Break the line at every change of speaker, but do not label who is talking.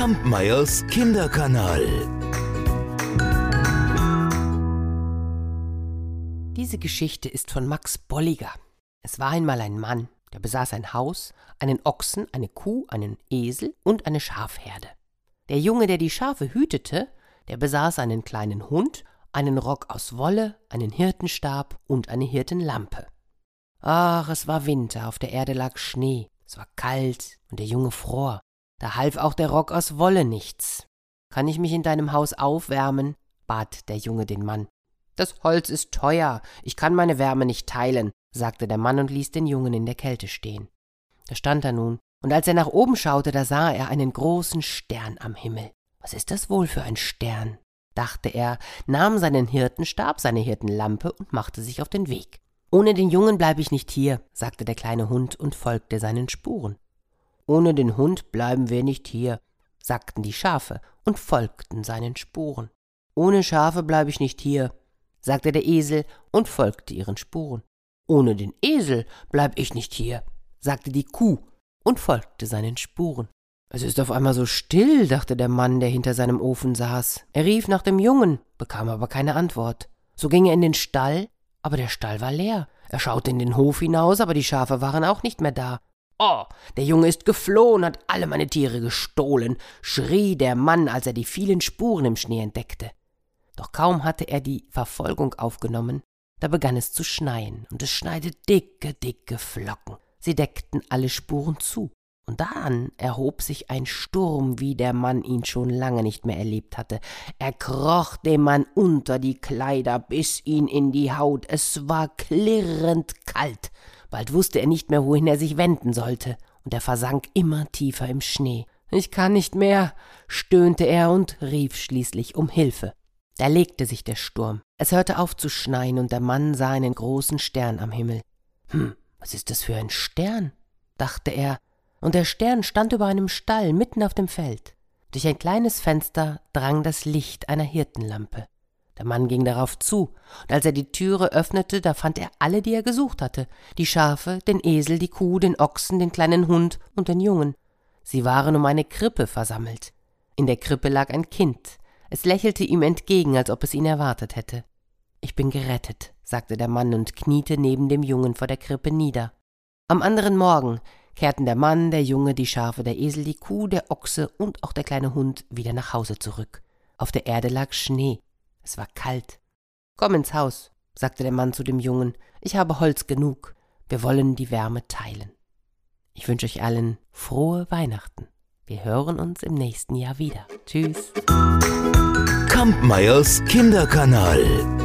Kampmeyers Kinderkanal.
Diese Geschichte ist von Max Bolliger. Es war einmal ein Mann, der besaß ein Haus, einen Ochsen, eine Kuh, einen Esel und eine Schafherde. Der Junge, der die Schafe hütete, der besaß einen kleinen Hund, einen Rock aus Wolle, einen Hirtenstab und eine Hirtenlampe. Ach, es war Winter, auf der Erde lag Schnee, es war kalt und der Junge fror. Da half auch der Rock aus Wolle nichts. Kann ich mich in deinem Haus aufwärmen? bat der Junge den Mann. Das Holz ist teuer, ich kann meine Wärme nicht teilen, sagte der Mann und ließ den Jungen in der Kälte stehen. Da stand er nun, und als er nach oben schaute, da sah er einen großen Stern am Himmel. Was ist das wohl für ein Stern? dachte er, nahm seinen Hirtenstab, seine Hirtenlampe und machte sich auf den Weg. Ohne den Jungen bleibe ich nicht hier, sagte der kleine Hund und folgte seinen Spuren. Ohne den Hund bleiben wir nicht hier, sagten die Schafe und folgten seinen Spuren. Ohne Schafe bleibe ich nicht hier, sagte der Esel und folgte ihren Spuren. Ohne den Esel bleib ich nicht hier, sagte die Kuh und folgte seinen Spuren. Es ist auf einmal so still, dachte der Mann, der hinter seinem Ofen saß. Er rief nach dem Jungen, bekam aber keine Antwort. So ging er in den Stall, aber der Stall war leer. Er schaute in den Hof hinaus, aber die Schafe waren auch nicht mehr da. Oh, der Junge ist geflohen, hat alle meine Tiere gestohlen, schrie der Mann, als er die vielen Spuren im Schnee entdeckte. Doch kaum hatte er die Verfolgung aufgenommen, da begann es zu schneien, und es schneite dicke, dicke Flocken. Sie deckten alle Spuren zu. Und dann erhob sich ein Sturm, wie der Mann ihn schon lange nicht mehr erlebt hatte. Er kroch dem Mann unter die Kleider, biss ihn in die Haut. Es war klirrend kalt. Bald wusste er nicht mehr, wohin er sich wenden sollte, und er versank immer tiefer im Schnee. Ich kann nicht mehr, stöhnte er und rief schließlich um Hilfe. Da legte sich der Sturm. Es hörte auf zu schneien, und der Mann sah einen großen Stern am Himmel. Hm, was ist das für ein Stern? dachte er, und der Stern stand über einem Stall mitten auf dem Feld. Durch ein kleines Fenster drang das Licht einer Hirtenlampe. Der Mann ging darauf zu, und als er die Türe öffnete, da fand er alle, die er gesucht hatte, die Schafe, den Esel, die Kuh, den Ochsen, den kleinen Hund und den Jungen. Sie waren um eine Krippe versammelt. In der Krippe lag ein Kind. Es lächelte ihm entgegen, als ob es ihn erwartet hätte. Ich bin gerettet, sagte der Mann und kniete neben dem Jungen vor der Krippe nieder. Am anderen Morgen kehrten der Mann, der Junge, die Schafe, der Esel, die Kuh, der Ochse und auch der kleine Hund wieder nach Hause zurück. Auf der Erde lag Schnee. Es war kalt. Komm ins Haus, sagte der Mann zu dem Jungen, ich habe Holz genug, wir wollen die Wärme teilen. Ich wünsche euch allen frohe Weihnachten. Wir hören uns im nächsten Jahr wieder. Tschüss.
Kampmeyers Kinderkanal.